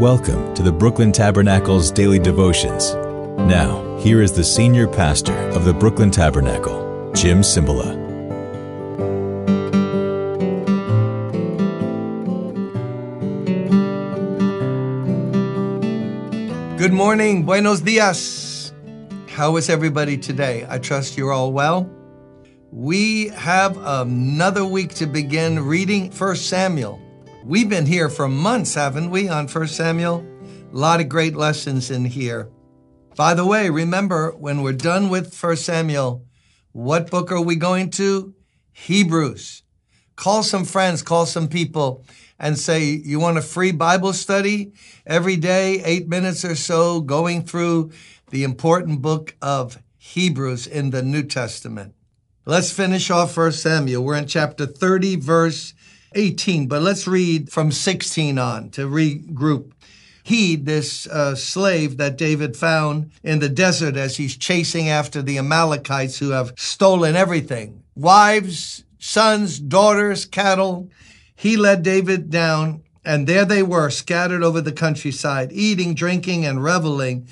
Welcome to the Brooklyn Tabernacle's daily devotions. Now, here is the senior pastor of the Brooklyn Tabernacle, Jim Cymbala. Good morning, buenos dias. How is everybody today? I trust you're all well. We have another week to begin reading 1 Samuel. We've been here for months, haven't we, on 1 Samuel? A lot of great lessons in here. By the way, remember when we're done with 1 Samuel, what book are we going to? Hebrews. Call some friends, call some people, and say, You want a free Bible study every day, eight minutes or so, going through the important book of Hebrews in the New Testament. Let's finish off 1 Samuel. We're in chapter 30, verse 18, but let's read from 16 on to regroup. He, this uh, slave that David found in the desert as he's chasing after the Amalekites who have stolen everything wives, sons, daughters, cattle. He led David down, and there they were scattered over the countryside, eating, drinking, and reveling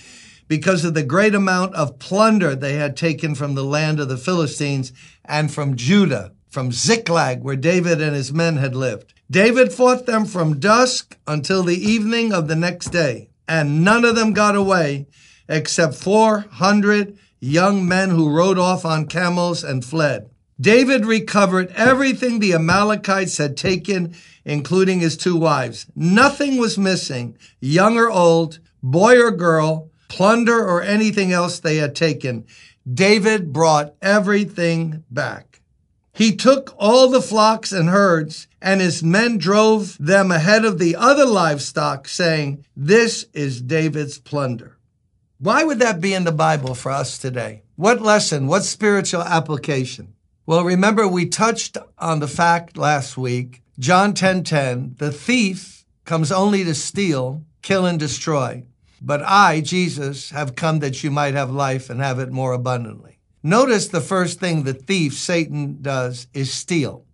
because of the great amount of plunder they had taken from the land of the Philistines and from Judah, from Ziklag, where David and his men had lived. David fought them from dusk until the evening of the next day, and none of them got away except 400 young men who rode off on camels and fled. David recovered everything the Amalekites had taken, including his two wives. Nothing was missing, young or old, boy or girl, plunder or anything else they had taken. David brought everything back. He took all the flocks and herds, and his men drove them ahead of the other livestock, saying, This is David's plunder. Why would that be in the Bible for us today? What lesson? What spiritual application? Well, remember we touched on the fact last week, John 10:10, 10, 10, the thief comes only to steal, kill and destroy. But I, Jesus, have come that you might have life and have it more abundantly. Notice the first thing the thief, Satan, does is steal.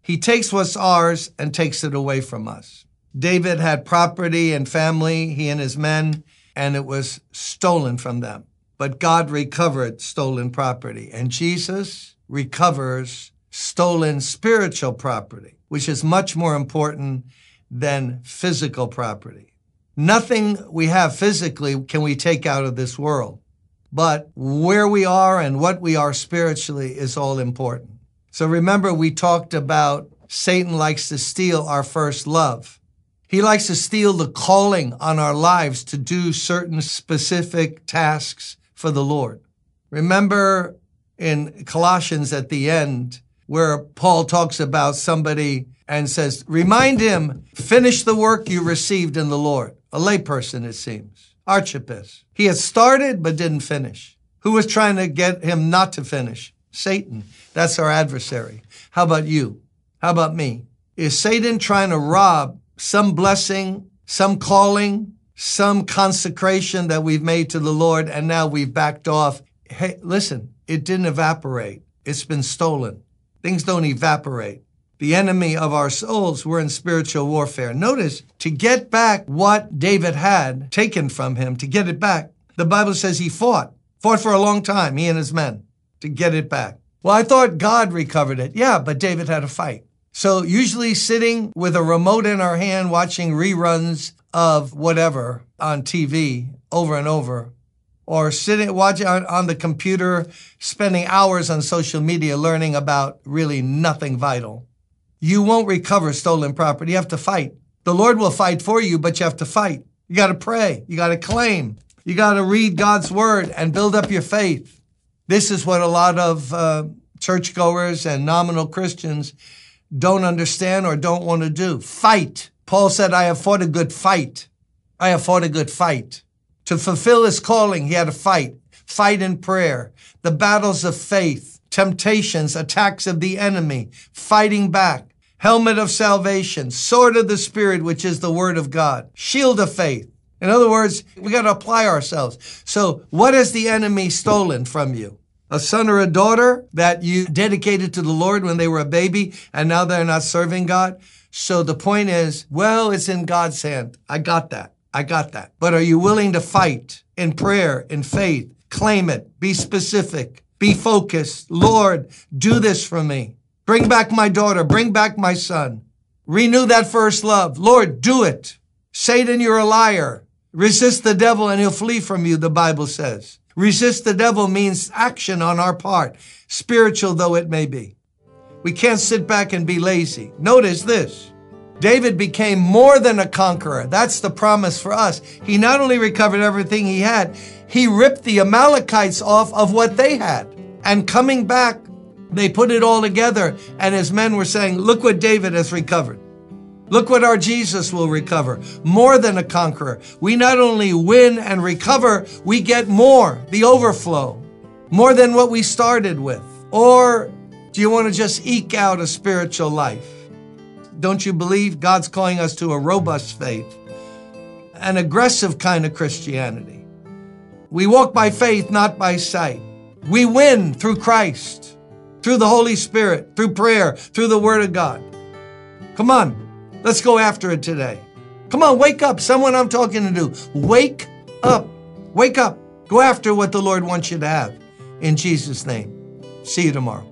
He takes what's ours and takes it away from us. David had property and family, he and his men, and it was stolen from them. But God recovered stolen property, and Jesus recovers stolen spiritual property, which is much more important than physical property. Nothing we have physically can we take out of this world, but where we are and what we are spiritually is all important. So remember, we talked about Satan likes to steal our first love. He likes to steal the calling on our lives to do certain specific tasks for the Lord. Remember in Colossians at the end, where Paul talks about somebody and says, Remind him, finish the work you received in the Lord a layperson, it seems. Archippus. He had started but didn't finish. Who was trying to get him not to finish? Satan. That's our adversary. How about you? How about me? Is Satan trying to rob some blessing, some calling, some consecration that we've made to the Lord and now we've backed off? Hey, listen, it didn't evaporate. It's been stolen. Things don't evaporate the enemy of our souls, we're in spiritual warfare. Notice to get back what David had taken from him, to get it back, the Bible says he fought, fought for a long time, he and his men, to get it back. Well, I thought God recovered it. Yeah, but David had a fight. So usually sitting with a remote in our hand watching reruns of whatever on TV over and over, or sitting watching on, on the computer, spending hours on social media learning about really nothing vital you won't recover stolen property. You have to fight. The Lord will fight for you, but you have to fight. You got to pray. You got to claim. You got to read God's word and build up your faith. This is what a lot of uh, churchgoers and nominal Christians don't understand or don't want to do. Fight. Paul said, I have fought a good fight. I have fought a good fight. To fulfill his calling, he had to fight. Fight in prayer. The battles of faith, temptations, attacks of the enemy, fighting back helmet of salvation, sword of the Spirit, which is the word of God, shield of faith. In other words, we got to apply ourselves. So, what has the enemy stolen from you? A son or a daughter that you dedicated to the Lord when they were a baby and now they're not serving God? So the point is, well, it's in God's hand. I got that. I got that. But are you willing to fight in prayer, in faith? Claim it. Be specific. Be focused. Lord, do this for me. Bring back my daughter. Bring back my son. Renew that first love. Lord, do it. Satan, you're a liar. Resist the devil and he'll flee from you, the Bible says. Resist the devil means action on our part, spiritual though it may be. We can't sit back and be lazy. Notice this. David became more than a conqueror. That's the promise for us. He not only recovered everything he had, he ripped the Amalekites off of what they had. And coming back, they put it all together. And his men were saying, Look what David has recovered. Look what our Jesus will recover. More than a conqueror. We not only win and recover, we get more, the overflow, more than what we started with. Or do you want to just eke out a spiritual life? Don't you believe God's calling us to a robust faith, an aggressive kind of Christianity? We walk by faith, not by sight. We win through Christ, through the Holy Spirit, through prayer, through the Word of God. Come on, Let's go after it today. Come on, wake up. Someone I'm talking to, wake up. Wake up. Go after what the Lord wants you to have. In Jesus' name. See you tomorrow.